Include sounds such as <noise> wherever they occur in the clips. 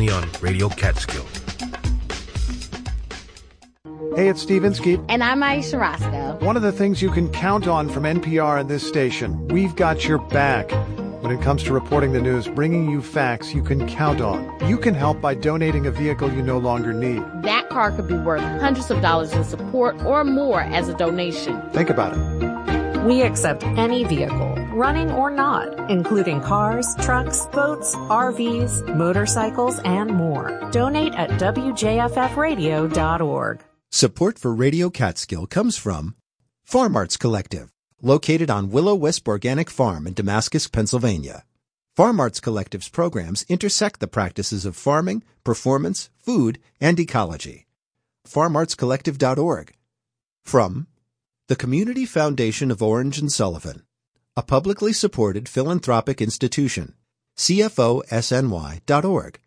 only on Radio Catskill. Hey, it's Steve Inskeep. And I'm Ayesha Rascoe. One of the things you can count on from NPR and this station, we've got your back. When it comes to reporting the news, bringing you facts you can count on. You can help by donating a vehicle you no longer need. That car could be worth hundreds of dollars in support or more as a donation. Think about it. We accept any vehicle, running or not, including cars, trucks, boats, RVs, motorcycles, and more. Donate at WJFFradio.org. Support for Radio Catskill comes from Farm Arts Collective, located on Willow Wisp Organic Farm in Damascus, Pennsylvania. Farm Arts Collective's programs intersect the practices of farming, performance, food, and ecology. FarmArtsCollective.org. From the Community Foundation of Orange and Sullivan, a publicly supported philanthropic institution, CFOSNY.org,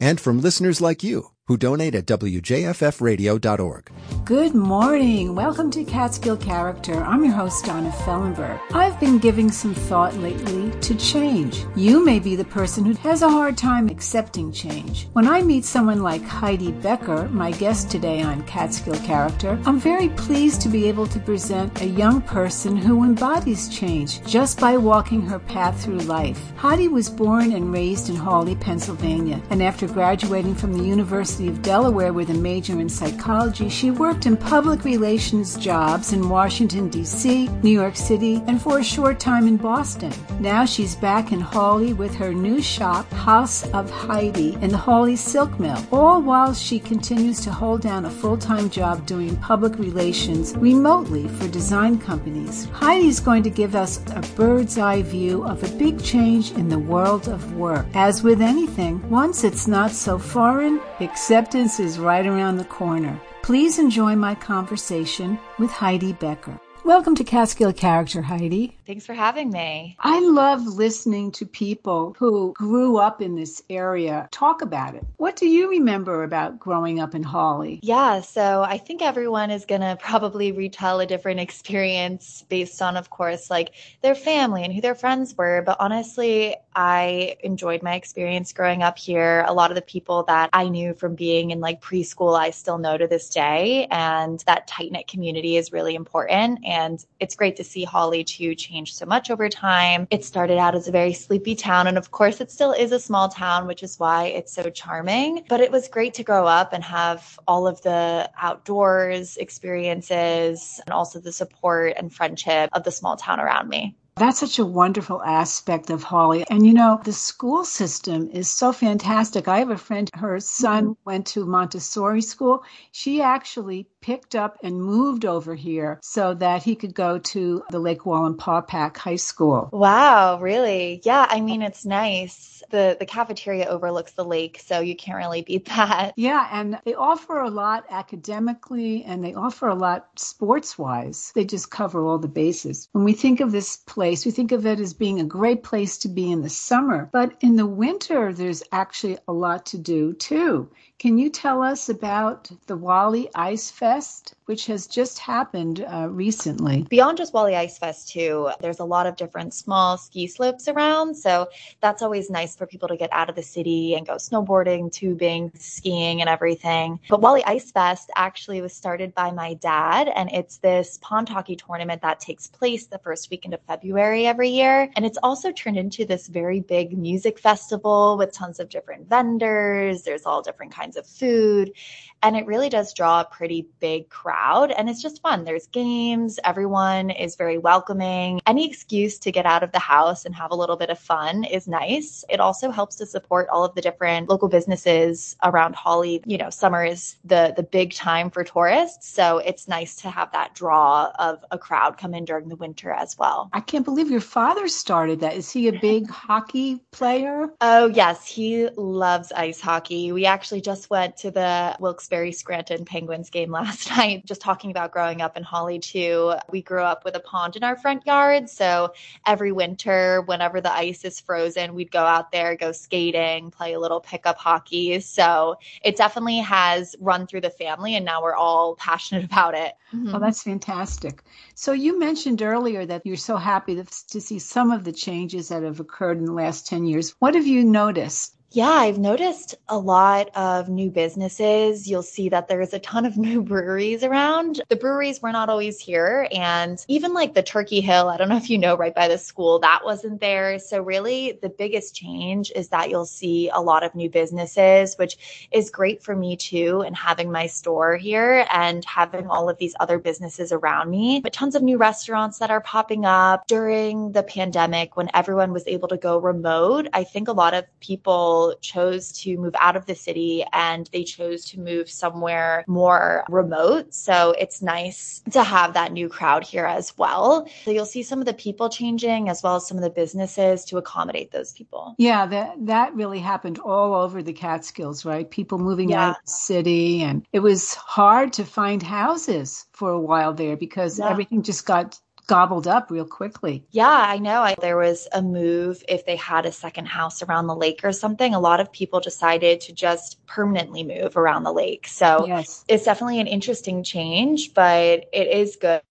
and from listeners like you who donate at WJFFradio.org. Good morning. Welcome to Catskill Character. I'm your host, Donna Fellenberg. I've been giving some thought lately to change. You may be the person who has a hard time accepting change. When I meet someone like Heidi Becker, my guest today on Catskill Character, I'm very pleased to be able to present a young person who embodies change just by walking her path through life. Heidi was born and raised in Hawley, Pennsylvania, and after graduating from the University of Delaware with a major in psychology, she worked in public relations jobs in Washington, D.C., New York City, and for a short time in Boston. Now she's back in Hawley with her new shop, Haus of Heidi, in the Hawley Silk Mill, all while she continues to hold down a full time job doing public relations remotely for design companies. Heidi's going to give us a bird's eye view of a big change in the world of work. As with anything, once it's not so foreign, acceptance is right around the corner. Please enjoy my conversation with Heidi Becker. Welcome to Catskill Character, Heidi. Thanks for having me. I love listening to people who grew up in this area talk about it. What do you remember about growing up in Hawley? Yeah, so I think everyone is going to probably retell a different experience based on, of course, like their family and who their friends were. But honestly, I enjoyed my experience growing up here. A lot of the people that I knew from being in like preschool, I still know to this day. And that tight knit community is really important. And it's great to see Hawley to change so much over time. It started out as a very sleepy town. And of course, it still is a small town, which is why it's so charming. But it was great to grow up and have all of the outdoors experiences and also the support and friendship of the small town around me. That's such a wonderful aspect of Hawley. And you know, the school system is so fantastic. I have a friend, her son mm-hmm. went to Montessori school. She actually picked up and moved over here so that he could go to the Lake Wallenpaupack High School. Wow, really? Yeah, I mean, it's nice. The the cafeteria overlooks the lake, so you can't really beat <laughs> that. Yeah, and they offer a lot academically and they offer a lot sports-wise. They just cover all the bases. When we think of this place, we think of it as being a great place to be in the summer, but in the winter there's actually a lot to do too. Can you tell us about the Wally Ice Fest, which has just happened uh, recently? Beyond just Wally Ice Fest, too, there's a lot of different small ski slopes around. So that's always nice for people to get out of the city and go snowboarding, tubing, skiing, and everything. But Wally Ice Fest actually was started by my dad, and it's this pond hockey tournament that takes place the first weekend of February every year. And it's also turned into this very big music festival with tons of different vendors. There's all different kinds kinds of food. And it really does draw a pretty big crowd. And it's just fun. There's games, everyone is very welcoming. Any excuse to get out of the house and have a little bit of fun is nice. It also helps to support all of the different local businesses around Hawley. You know, summer is the the big time for tourists. So it's nice to have that draw of a crowd come in during the winter as well. I can't believe your father started that. Is he a big <laughs> hockey player? Oh, yes. He loves ice hockey. We actually just went to the Wilkes Barre Scranton Penguins game <laughs> last night, just talking about growing up in Hawley, too. We grew up with a pond in our front yard. So every winter, whenever the ice is frozen, we'd go out there, go skating, play a little pickup hockey. So it definitely has run through the family and now we're all <laughs> passionate about it. Mm-hmm. Oh, that's fantastic. So you mentioned earlier that you're so happy to, to see some of the changes that have occurred in the last 10 years. What have you noticed? Yeah, I've noticed a lot of new businesses. You'll see that there's a ton of <laughs> new breweries around. The breweries were not always here. And even like the Turkey Hill, I don't know if you know, right by the school, that wasn't there. So, really, the biggest change is that you'll see a lot of new businesses, which is great for me too. And having my store here and having all of these other businesses around me, but tons of new restaurants that are popping up during the pandemic when everyone was able to go remote. I think a lot of people chose to move out of the city and they chose to move somewhere more remote. So it's nice to have that new crowd here as well. So you'll see some of the people changing as well as some of the businesses to accommodate those people. Yeah, that that really happened all over the Catskills, right? People moving yeah. out of the city and it was hard to find houses for a while there because yeah. everything just got gobbled up real quickly. Yeah, I know. I, there was a move if they had a second house around the lake or something. A lot of people decided to just permanently move around the lake. So yes. it's definitely an interesting change, but it is good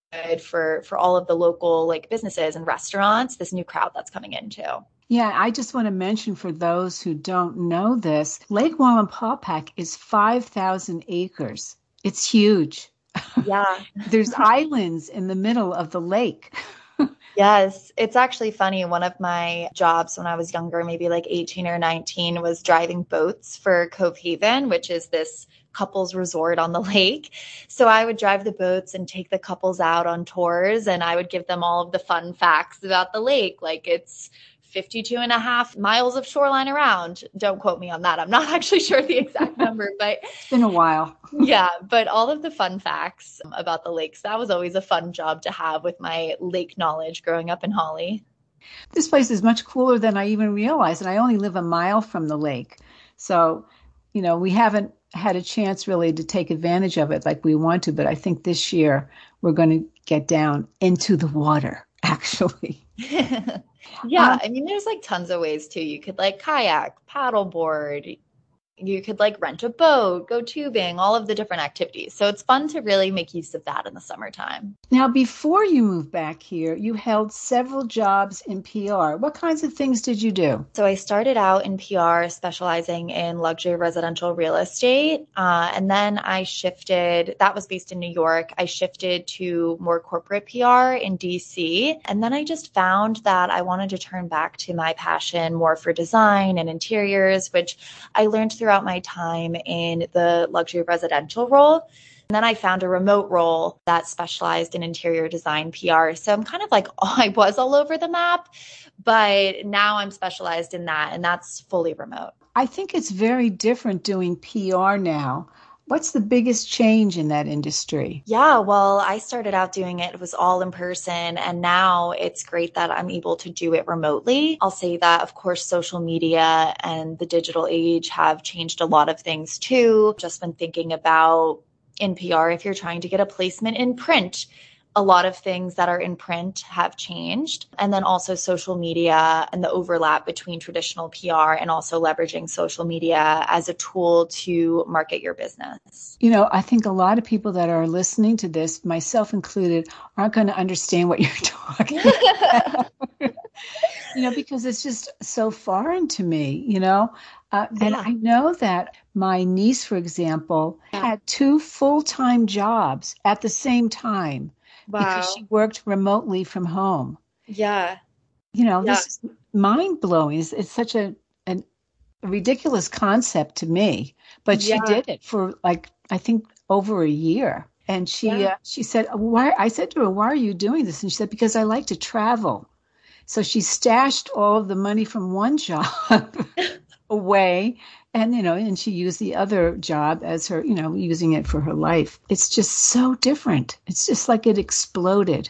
for for all of the local like businesses and restaurants this new crowd that's coming in too yeah, I just want to mention for those who don't know this, Lake Wallenpaupack is 5,000 acres. It's huge. Yeah. <laughs> There's islands in the middle of the lake. <laughs> yes, it's actually funny. One of my jobs when I was younger, maybe like 18 or 19, was driving boats for Cove Haven, which is this couples resort on the <laughs> lake. So I would drive the boats and take the couples out on tours and I would give them all of the fun facts about the lake. Like it's 52 and a half miles of shoreline around. Don't quote me on that. I'm not <laughs> actually sure the exact <laughs> number, but it's been a while. <laughs> yeah, but all of the fun facts um, about the lakes, that was always a fun job to have with my lake knowledge growing up in Hawley. This place is much cooler than I even realized, and I only live a mile from the lake. So, you know, we haven't had a chance really to take advantage of it like we want to, but I think this year we're going to get down into the water, actually. Yeah, um, I mean, there's like tons of ways too. You could like kayak, paddleboard, you could like rent a boat, go tubing, all of the different activities. So it's fun to really make use of that in the summertime. Now, before you moved back here, you held several jobs in PR. What kinds of things did you do? So I started out in PR, specializing in luxury residential real estate. Uh, and then I shifted, that was based in New York. I shifted to more corporate PR in DC. And then I just found that I wanted to turn back to my passion more for design and interiors, which I learned through throughout my time in the luxury residential role. And then I found a remote role that specialized in interior design PR. So I'm kind of like, oh, <laughs> I was all over the map, but now I'm specialized in that, and that's fully remote. I think it's very different doing PR now What's the biggest change in that industry? Yeah, well, I started out doing it, it was all in person, and now it's great that I'm able to do it remotely. I'll say that, of course, social media and the digital age have changed a lot of things too. Just been thinking about in PR, if you're trying to get a placement in print, a lot of things that are in print have changed. And then also social media and the overlap between traditional PR and also leveraging social media as a tool to market your business. You know, I think a lot of people that are listening to this, myself included, aren't going to understand what you're <laughs> talking about. you know, because it's just so foreign to me, you know? Uh, yeah. And I know that my niece, for example, yeah. had two full time jobs at the same time wow. because she worked remotely from home. Yeah. You know, yeah. this is mind blowing. It's, it's, such a, a ridiculous concept to me, but she yeah. did it for like, I think over a year. And she, yeah. uh, she said, why, I said to her, why are you doing this? And she said, because I like to travel. So she stashed all of the money from one <laughs> job <laughs> away and you know and she used the other job as her you know using it for her life. It's just so different. It's just like it exploded.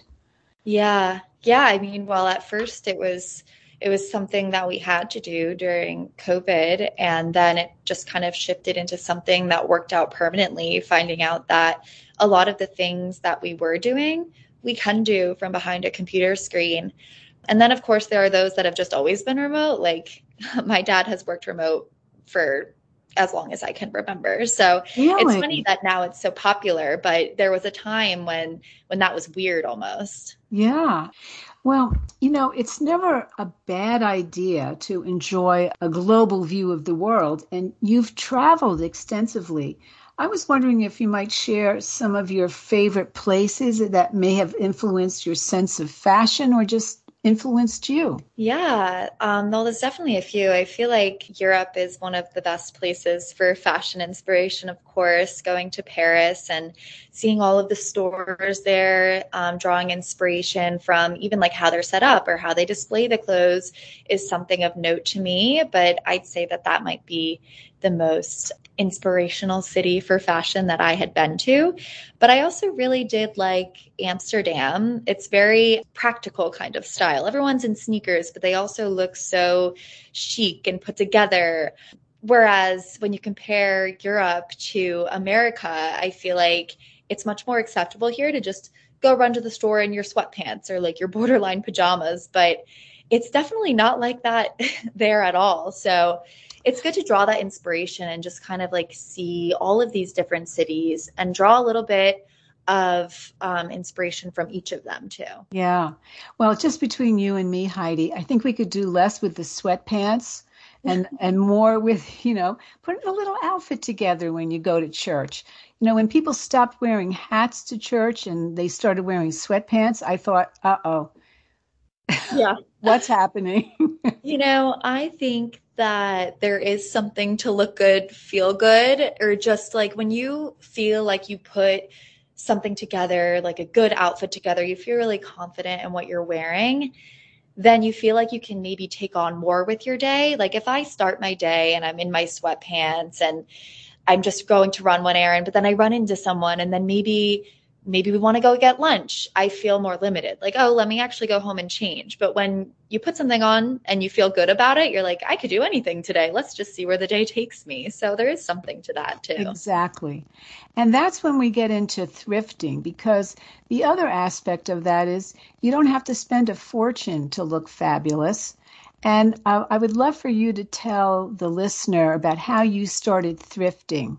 Yeah. Yeah i mean well at first it was it was something that we had to do during covid and then it just kind of shifted into something that worked out permanently finding out that a lot of the things that we were doing we can do from behind a computer screen. And then of course there are those that have just always been remote like <laughs> my dad has worked remote for as long as I can remember. So Really? it's funny that now it's so popular, but there was a time when when that was weird almost. Yeah. Well, you know, it's never a bad idea to enjoy a global view of the world, and you've traveled extensively. I was wondering if you might share some of your favorite places that may have influenced your sense of fashion or just influenced you. Yeah, um, no, there's definitely a few. I feel like Europe is one of the best places for fashion inspiration, of course, going to Paris and seeing all of the stores there, um, drawing inspiration from even like how they're set up or how they display the clothes is something of note to me. But I'd say that that might be the most inspirational city for fashion that I had been to. But I also really did like Amsterdam. It's very practical kind of style. Everyone's in sneakers, but they also look so chic and put together. Whereas when you compare Europe to America, I feel like it's much more acceptable here to just go run to the store in your sweatpants or like your borderline pajamas. But it's definitely not like that <laughs> there at all. So it's good to draw that inspiration and just kind of like see all of these different cities and draw a little bit of um, inspiration from each of them too. Yeah. Well, just between you and me, Heidi, I think we could do less with the sweatpants and <laughs> and more with, you know, putting a little outfit together when you go to church. You know, when people stopped wearing hats to church and they started wearing sweatpants, I thought, "Uh-oh. Yeah. What's happening?" <laughs> You know, I think that there is something to look good, feel good, or just like when you feel like you put something together, like a good outfit together, you feel really confident in what you're wearing, then you feel like you can maybe take on more with your day. Like if I start my day and I'm in my sweatpants and I'm just going to run one errand, but then I run into someone and then maybe maybe we want to go get lunch. I feel more limited. Like, oh, let me actually go home and change. But when you put something on and you feel good about it, you're like, I could do anything today. Let's just see where the day takes me. So there is something to that too. Exactly. And that's when we get into thrifting because the other aspect of that is you don't have to spend a fortune to look fabulous. And I, I would love for you to tell the listener about how you started thrifting.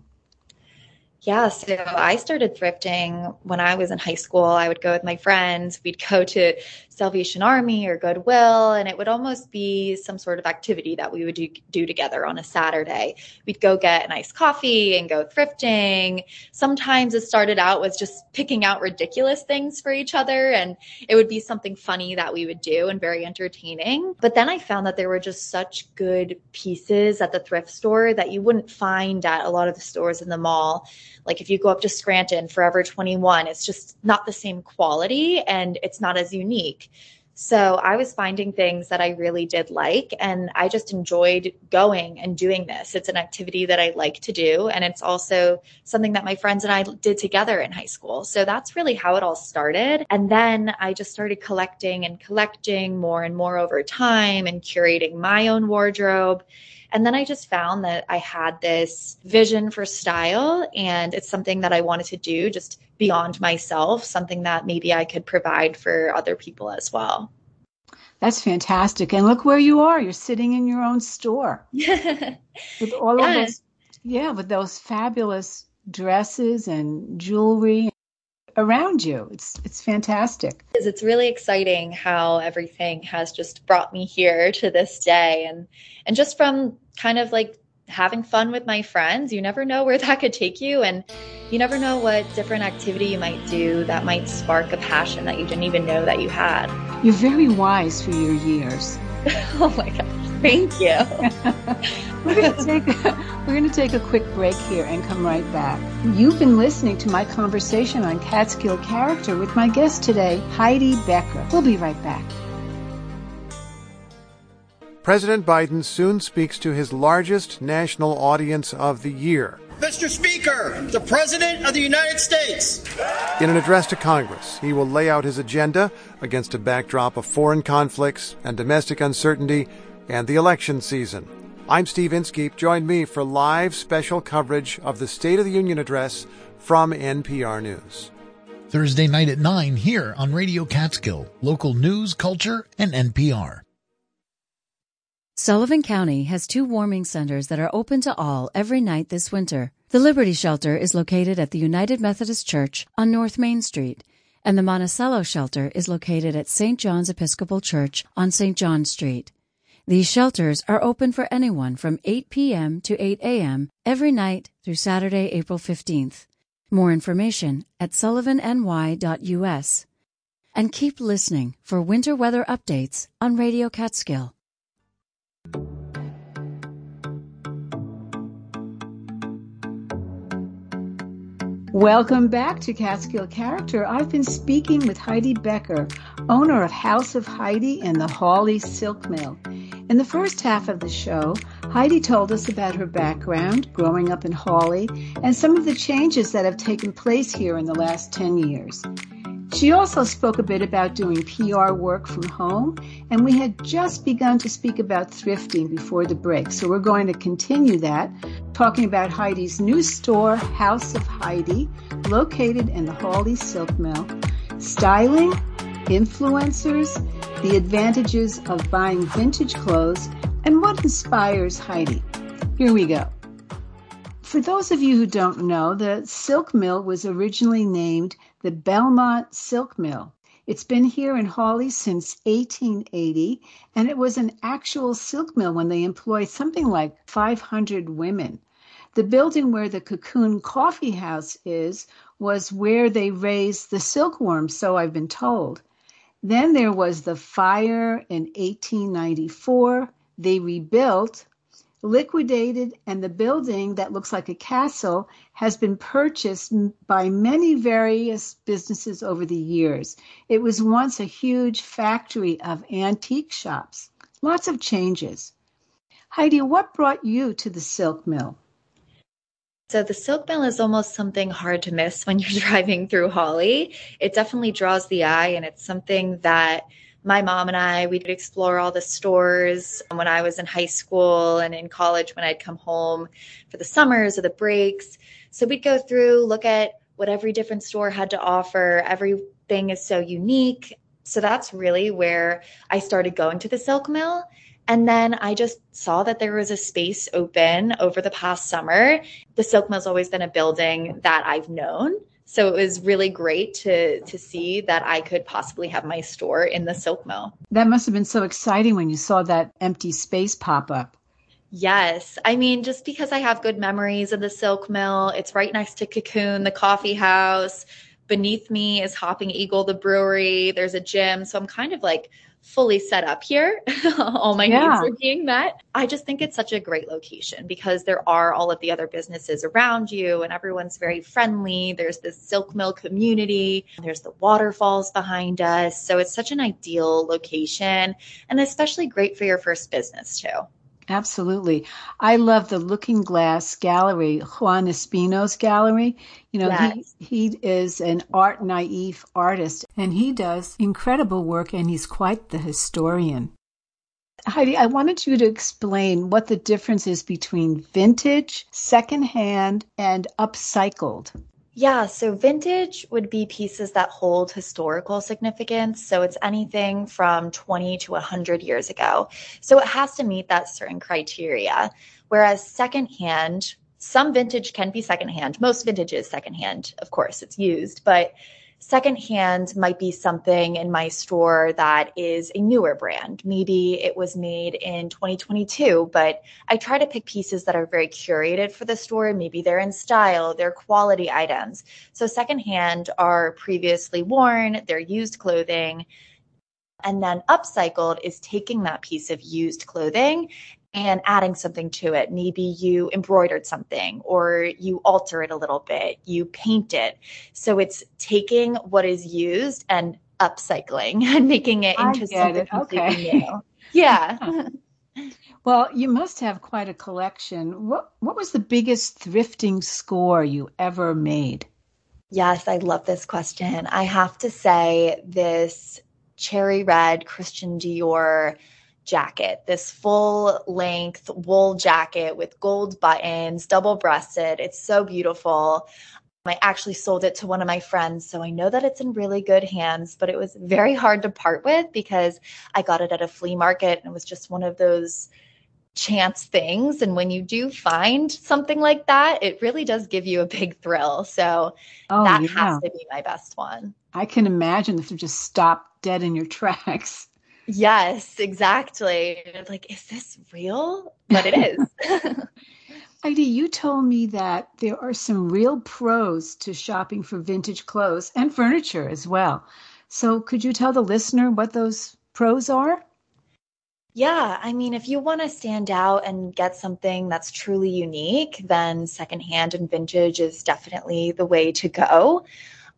Yeah, so I started thrifting when I was in high school. I would go with my friends. We'd go to Salvation Army or Goodwill, and it would almost be some sort of activity that we would do, do together on a Saturday. We'd go get an iced coffee and go thrifting. Sometimes it started out with just picking out ridiculous things for each other, and it would be something funny that we would do and very entertaining. But then I found that there were just such good pieces at the thrift store that you wouldn't find at a lot of the stores in the mall like if you go up to Scranton, Forever 21, it's just not the same quality and it's not as unique. So I was finding things that I really did like, and I just enjoyed going and doing this. It's an activity that I like to do, and it's also something that my friends and I did together in high school. So that's really how it all started. And then I just started collecting and collecting more and more over time and curating my own wardrobe. And then I just found that I had this vision for style and it's something that I wanted to do just beyond myself, something that maybe I could provide for other people as well. That's fantastic. And look where you are. You're sitting in your own store <laughs> with all Yeah. of those, yeah, with those fabulous dresses and jewelry around you. It's it's fantastic. it's really exciting how everything has just brought me here to this day and and just from kind of like having fun with my friends you never know where <laughs> that could take you and you never know what different activity you might do that might spark a passion that you didn't even know that you had You're very wise for your years. <laughs> <laughs> oh my gosh thank you We're going to take we're going to take a quick break here and come right back. You've been listening to my conversation on Catskill character with my guest today, Heidi Becker. We'll be right back. President Biden soon speaks to his largest national audience of the year. Mr. Speaker, the President of the United States. In an address to Congress, he will lay out his agenda against a backdrop of foreign conflicts and domestic uncertainty and the election season. I'm Steve Inskeep. Join me for live special coverage of the State of the Union address from NPR News. Thursday night at 9 here on Radio Catskill, local news, culture, and NPR. Sullivan County has two warming centers that are open to all every night this winter. The Liberty Shelter is located at the United Methodist Church on North Main Street, and the Monticello Shelter is located at St. John's Episcopal Church on St. John Street. These shelters are open for anyone from 8 p.m. to 8 a.m. every night through Saturday, April 15th. More information at sullivanny.us. And keep listening for winter weather updates on Radio Catskill. Welcome back to Catskill Character. I've been speaking with Heidi Becker, owner of Haus of Heidi and the Hawley Silk Mill. In the first half of the show, Heidi told us about her background, growing up in Hawley, and some of the changes that have taken place here in the last 10 years. She also spoke a bit about doing PR work from home, and we had just begun to speak about thrifting before the break. So we're going to continue that, talking about Heidi's new store, Haus of Heidi, located in the Hawley Silk Mill, styling, influencers, the advantages of buying vintage clothes, and what inspires Heidi. Here we go. For those of you who don't know, the silk mill was originally named the Belmont Silk Mill. It's been here in Hawley since 1880, and it was an actual silk mill when they employed something like 500 women. The building where the Cocoon Coffee House is was where they raised the silkworms, so I've been told. Then there was the fire in 1894. They rebuilt liquidated, and the building that looks like a castle has been purchased by many various businesses over the years. It was once a huge factory of antique shops. Lots of changes. Heidi, what brought you to the silk mill? So the silk mill is almost something hard to miss when you're <laughs> driving through Hawley. It definitely draws the eye and it's something that my mom and I, we'd explore all the stores when I was in high school and in college when I'd come home for the summers or the breaks. So we'd go through, look at what every different store had to offer. Everything is so unique. So that's really where I started going to the Silk Mill. And then I just saw that there was a space open over the past summer. The Silk Mill's always been a building that I've known. So it was really great to to see that I could possibly have my store in the silk mill. That must have been so exciting when you saw that empty space pop up. Yes. I mean, just because I have good memories of the silk mill, it's right next to Cocoon, the coffee house. Beneath me is Hopping Eagle, the brewery. There's a gym. So I'm kind of like fully set up here. <laughs> all my yeah. needs are being met. I just think it's such a great location because there are all of the other businesses around you and everyone's very friendly. There's this silk mill community. There's the waterfalls behind us. So it's such an ideal location and especially great for your first business too. Absolutely. I love the Looking Glass Gallery, Juan Espino's gallery. You know, yes. he, he is an art naive artist and he does incredible work and he's quite the historian. Heidi, I wanted you to explain what the difference is between vintage, secondhand, and upcycled. Yeah, so vintage would be pieces that hold historical significance. So it's anything from 20 to 100 years ago. So it has to meet that certain criteria. Whereas secondhand, some vintage can be secondhand. Most vintage is secondhand, of course, it's used, but Secondhand might be something in my store that is a newer brand. Maybe it was made in 2022, but I try to pick pieces that are very curated for the store. Maybe they're in style, they're quality items. So secondhand are previously worn, they're used clothing. And then upcycled is taking that piece of used clothing and adding something to it. Maybe you embroidered something or you alter it a little bit, you paint it. So it's taking what is used and upcycling <laughs> and making it into something it. completely okay. new. Yeah. <laughs> well, you must have quite a collection. What what was the biggest thrifting score you ever made? Yes, I love this question. I have to say this cherry red Christian Dior jacket, this full length wool jacket with gold buttons, double breasted. It's so beautiful. I actually sold it to one of my friends, so I know that it's in really good hands, but it was very hard to part with because I got it at a flea market and it was just one of those chance things. And when you do find something like that, it really does give you a big thrill. So oh, that yeah. has to be my best one. I can imagine if you just stop dead in your <laughs> tracks. Yes, exactly. Like, is this real? But it is. <laughs> Heidi, you told me that there are some real pros to shopping for vintage clothes and furniture as well. So, could you tell the listener what those pros are? Yeah, I mean, if you want to stand out and get something that's truly unique, then secondhand and vintage is definitely the way to go.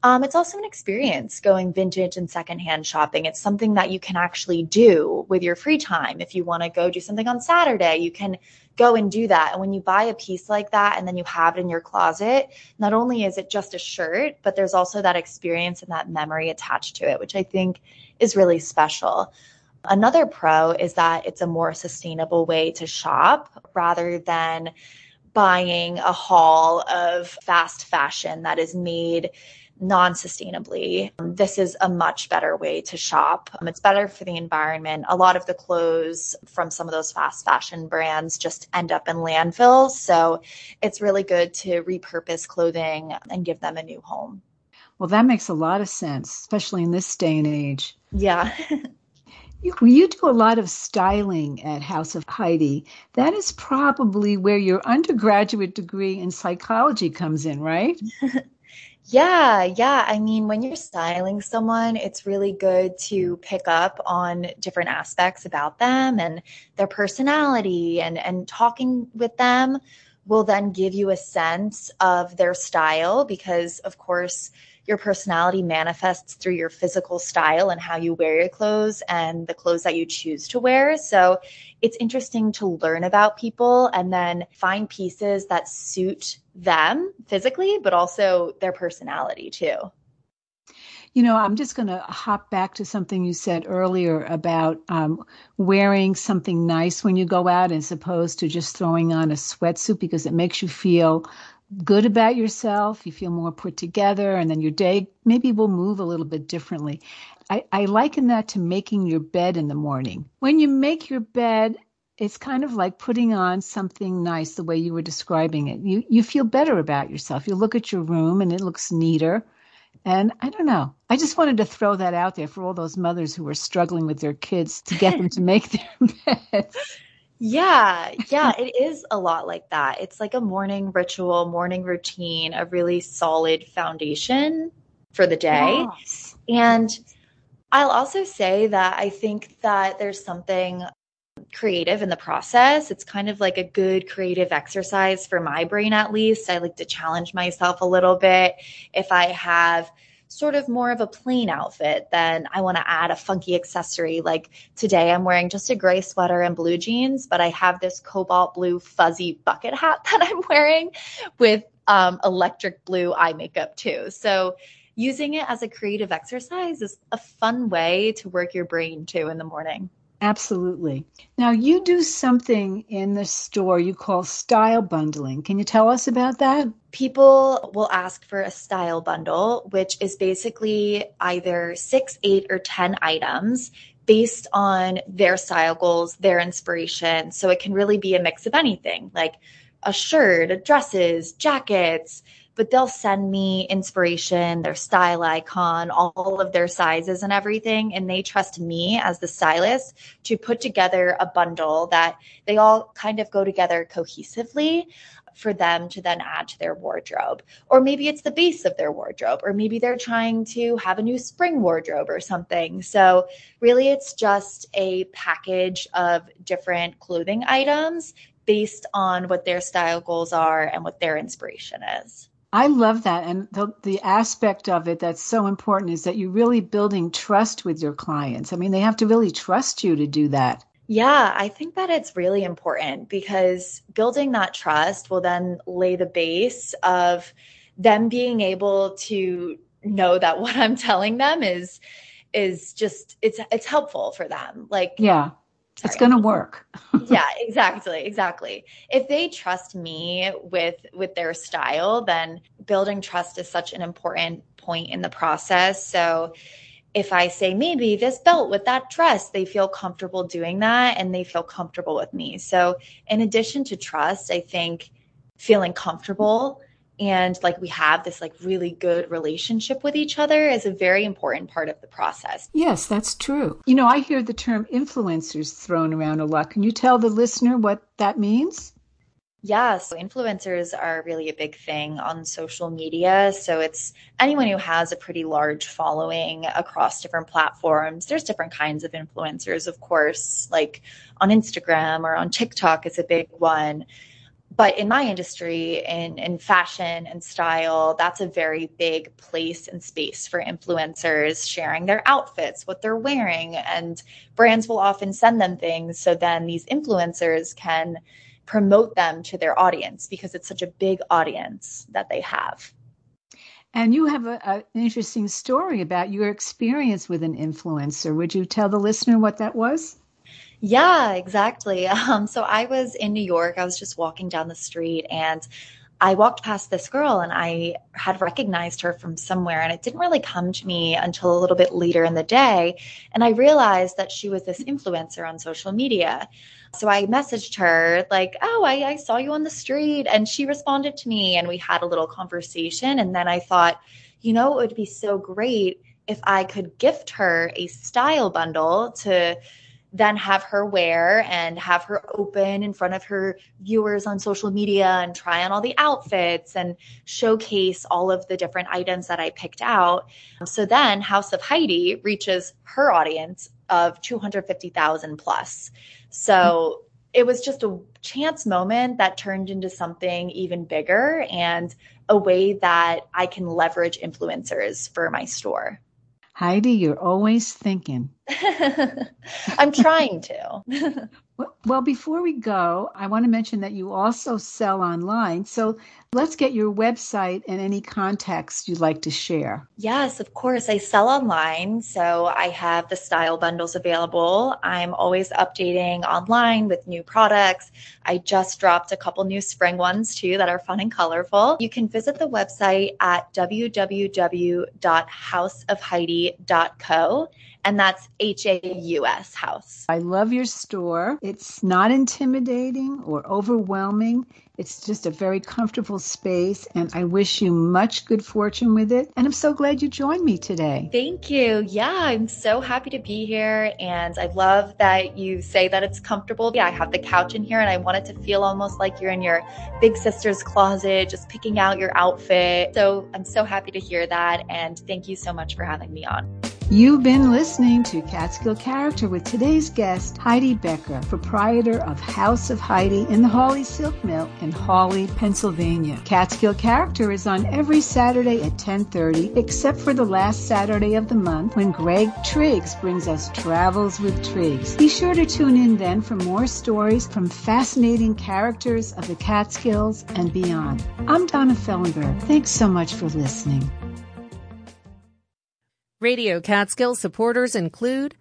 Um, it's also an experience going vintage and secondhand shopping. It's something that you can actually do with your free time. If you want to go do something on Saturday, you can go and do that. And when you buy a piece like that and then you have it in your closet, not only is it just a shirt, but there's also that experience and that memory attached to it, which I think is really special. Another pro is that it's a more sustainable way to shop rather than buying a haul of fast fashion that is made non sustainably. This is a much better way to shop. Um, it's better for the environment. A lot of the clothes from some of those fast fashion brands just end up in landfills. So it's really good to repurpose clothing and give them a new home. Well, that makes a lot of sense, especially in this day and age. Yeah. <laughs> You, you, do a lot of styling at Haus of Heidi. That is probably where your undergraduate degree in psychology comes in, right? <laughs> Yeah, yeah. I mean, when you're styling someone, it's really good to pick up on different aspects about them and their personality and and talking with them will then give you a sense of their style because of course your personality manifests through your physical style and how you wear your clothes and the clothes that you choose to wear. So it's interesting to learn about people and then find pieces that suit them physically, but also their personality too. You know, I'm just going to hop back to something you said earlier about um, wearing something nice when you go out as opposed to just throwing on a sweatsuit because it makes you feel good about yourself, you feel more put together, and then your day maybe will move a little bit differently. I, I liken that to making your bed in the morning. When you make your bed, it's kind of like putting on something nice the way you were describing it. You you feel better about yourself. You look at your room and it looks neater. And I don't know. I just wanted to throw that out there for all those mothers who are struggling with their kids to get them to make their <laughs> beds. Yeah, <laughs> yeah, it is a lot like that. It's like a morning ritual, morning routine, a really solid foundation for the day. Yes. And I'll also say that I think that there's something creative in the process. It's kind of like a good creative exercise for my brain, at least. I like to challenge myself a little bit. If I have sort of more of a plain outfit, then I want to add a funky accessory. Like today, I'm wearing just a gray sweater and blue jeans, but I have this cobalt blue fuzzy bucket hat <laughs> that I'm wearing with um, electric blue eye makeup too. So using it as a creative exercise is a fun way to work your brain too in the morning. Absolutely. Now, you do something in the store you call style bundling. Can you tell us about that? People will ask for a style bundle, which is basically either six, eight, or 10 items based on their style goals, their inspiration. So it can really be a mix of anything like a shirt, dresses, jackets, but they'll send me inspiration, their style icon, all of their sizes and everything. And they trust me as the stylist to put together a bundle that they all kind of go together cohesively for them to then add to their wardrobe. Or maybe it's the base of their wardrobe, or maybe they're trying to have a new spring wardrobe or something. So, really, it's just a package of different clothing items based on what their style goals are and what their inspiration is. I love that. And the, the aspect of it that's so important is that you're really building trust with your clients. I mean, they have to really trust you to do that. Yeah, I think that it's really important because building that trust will then lay the base of them being able to know that <laughs> what I'm telling them is is just it's it's helpful for them. Like Yeah. It's going to work. <laughs> yeah, exactly, exactly. If they trust me with with their style, then building trust is such an important point in the process. So if I say maybe this belt with that dress, they feel comfortable doing that and they feel comfortable with me. So, in addition to trust, I think feeling comfortable and like we have this like really good relationship with each other is a very important part of the process. Yes, that's true. You know, I hear the term influencers thrown around a lot. Can you tell the listener what that means? Yeah, so influencers are really a big thing on social media. So it's anyone who has a pretty large following across different platforms. There's different kinds of influencers, of course, like on Instagram or on TikTok is a big one. But in my industry, in, in fashion and style, that's a very big place and space for influencers sharing their outfits, what they're wearing. And brands will often send them things. So then these influencers can promote them to their audience because it's such a big audience that they have. And you have a, an interesting story about your experience with an influencer. Would you tell the listener what that was? Yeah, exactly. <laughs> Um, so I was in New York. I was just walking down the street and I walked past this girl and I had recognized her from somewhere. And it didn't really come to me until a little bit later in the day. And I realized that she was this influencer on social media. So I messaged her, like, oh, I, I saw you on the street. And she responded to me and we had a little conversation. And then I thought, you know, it would be so great if I could gift her a style bundle to then have her wear and have her open in front of her viewers on social media and try on all the outfits and showcase all of the different items that I picked out. So then Haus of Heidi reaches her audience of 250,000 plus. So it was just a chance moment that turned into something even bigger and a way that I can leverage influencers for my store. Heidi, you're always thinking. <laughs> I'm trying to. <laughs> well, before we go, I want to mention that you also sell online. So let's get your website and any context you'd like to share. Yes, of course. I sell online. So I have the style bundles available. I'm always updating online with new products. I just dropped a couple new spring ones too that are fun and colorful. You can visit the website at www.hausofheidi.co and that's H A U S house. I love your store. It's not intimidating or overwhelming. It's just a very comfortable space, and I wish you much good fortune with it. And I'm so glad you joined me today. Thank you. Yeah, I'm so happy to be here, and I love that you say that it's comfortable. Yeah, I have the couch in here, and I want it to feel almost like you're in your big sister's closet, just picking out your outfit. So I'm so happy to hear that, and thank you so much for having me on. You've been listening to Catskill Character with today's guest, Heidi Becker, proprietor of Haus of Heidi in the Hawley Silk Mill in Hawley, Pennsylvania. Catskill Character is on every Saturday at 10:30, except for the last Saturday of the month when Greg Triggs brings us Travels with Triggs. Be sure to tune in then for more stories from fascinating characters of the Catskills and beyond. I'm Donna Fellenberg. Thanks so much for listening. Radio Catskill supporters include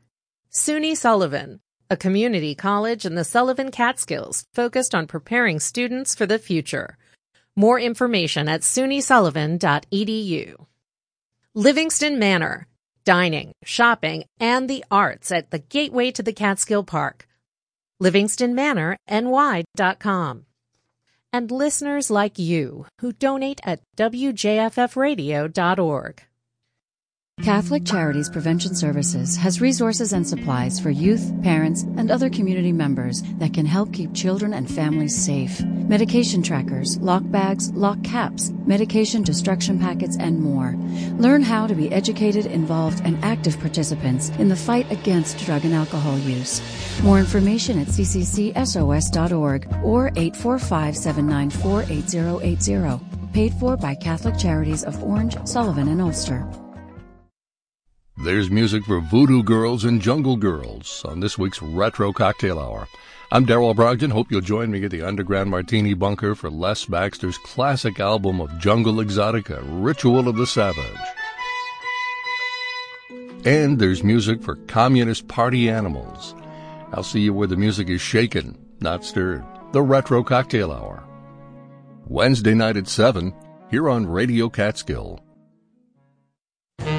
SUNY Sullivan, a community college in the Sullivan Catskills focused on preparing students for the future. More information at sunysullivan.edu. Livingston Manor, dining, shopping, and the arts at the gateway to the Catskill Park. LivingstonManorNY.com. And listeners like you who donate at WJFFradio.org. Catholic Charities Prevention Services has resources and supplies for youth, parents, and other community members that can help keep children and families safe. Medication trackers, lock bags, lock caps, medication destruction packets, and more. Learn how to be educated, involved, and active participants in the fight against drug and alcohol use. More information at cccsos.org or 845 794 8080. Paid for by Catholic Charities of Orange, Sullivan, and Ulster. There's music for Voodoo Girls and Jungle Girls on this week's Retro Cocktail Hour. I'm Darrell Brogdon. Hope you'll join me at the Underground Martini Bunker for Les Baxter's classic album of Jungle Exotica, Ritual of the Savage. And there's music for Communist Party Animals. I'll see you where the music is shaken, not stirred. The Retro Cocktail Hour. Wednesday night at 7, here on Radio Catskill.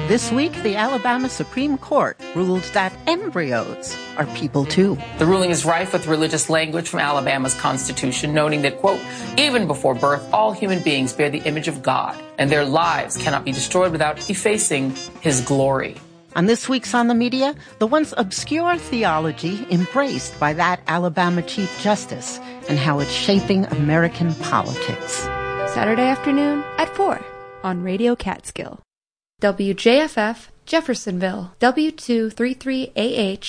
This week, the Alabama Supreme Court ruled that embryos are people too. The ruling is rife with religious language from Alabama's Constitution, noting that, quote, even before birth, all human beings bear the image of God, and their lives cannot be destroyed without effacing his glory. On this week's On the Media, the once obscure theology embraced by that Alabama Chief Justice and how it's shaping American politics. Saturday afternoon at 4 on Radio Catskill. WJFF, Jeffersonville, W233AH,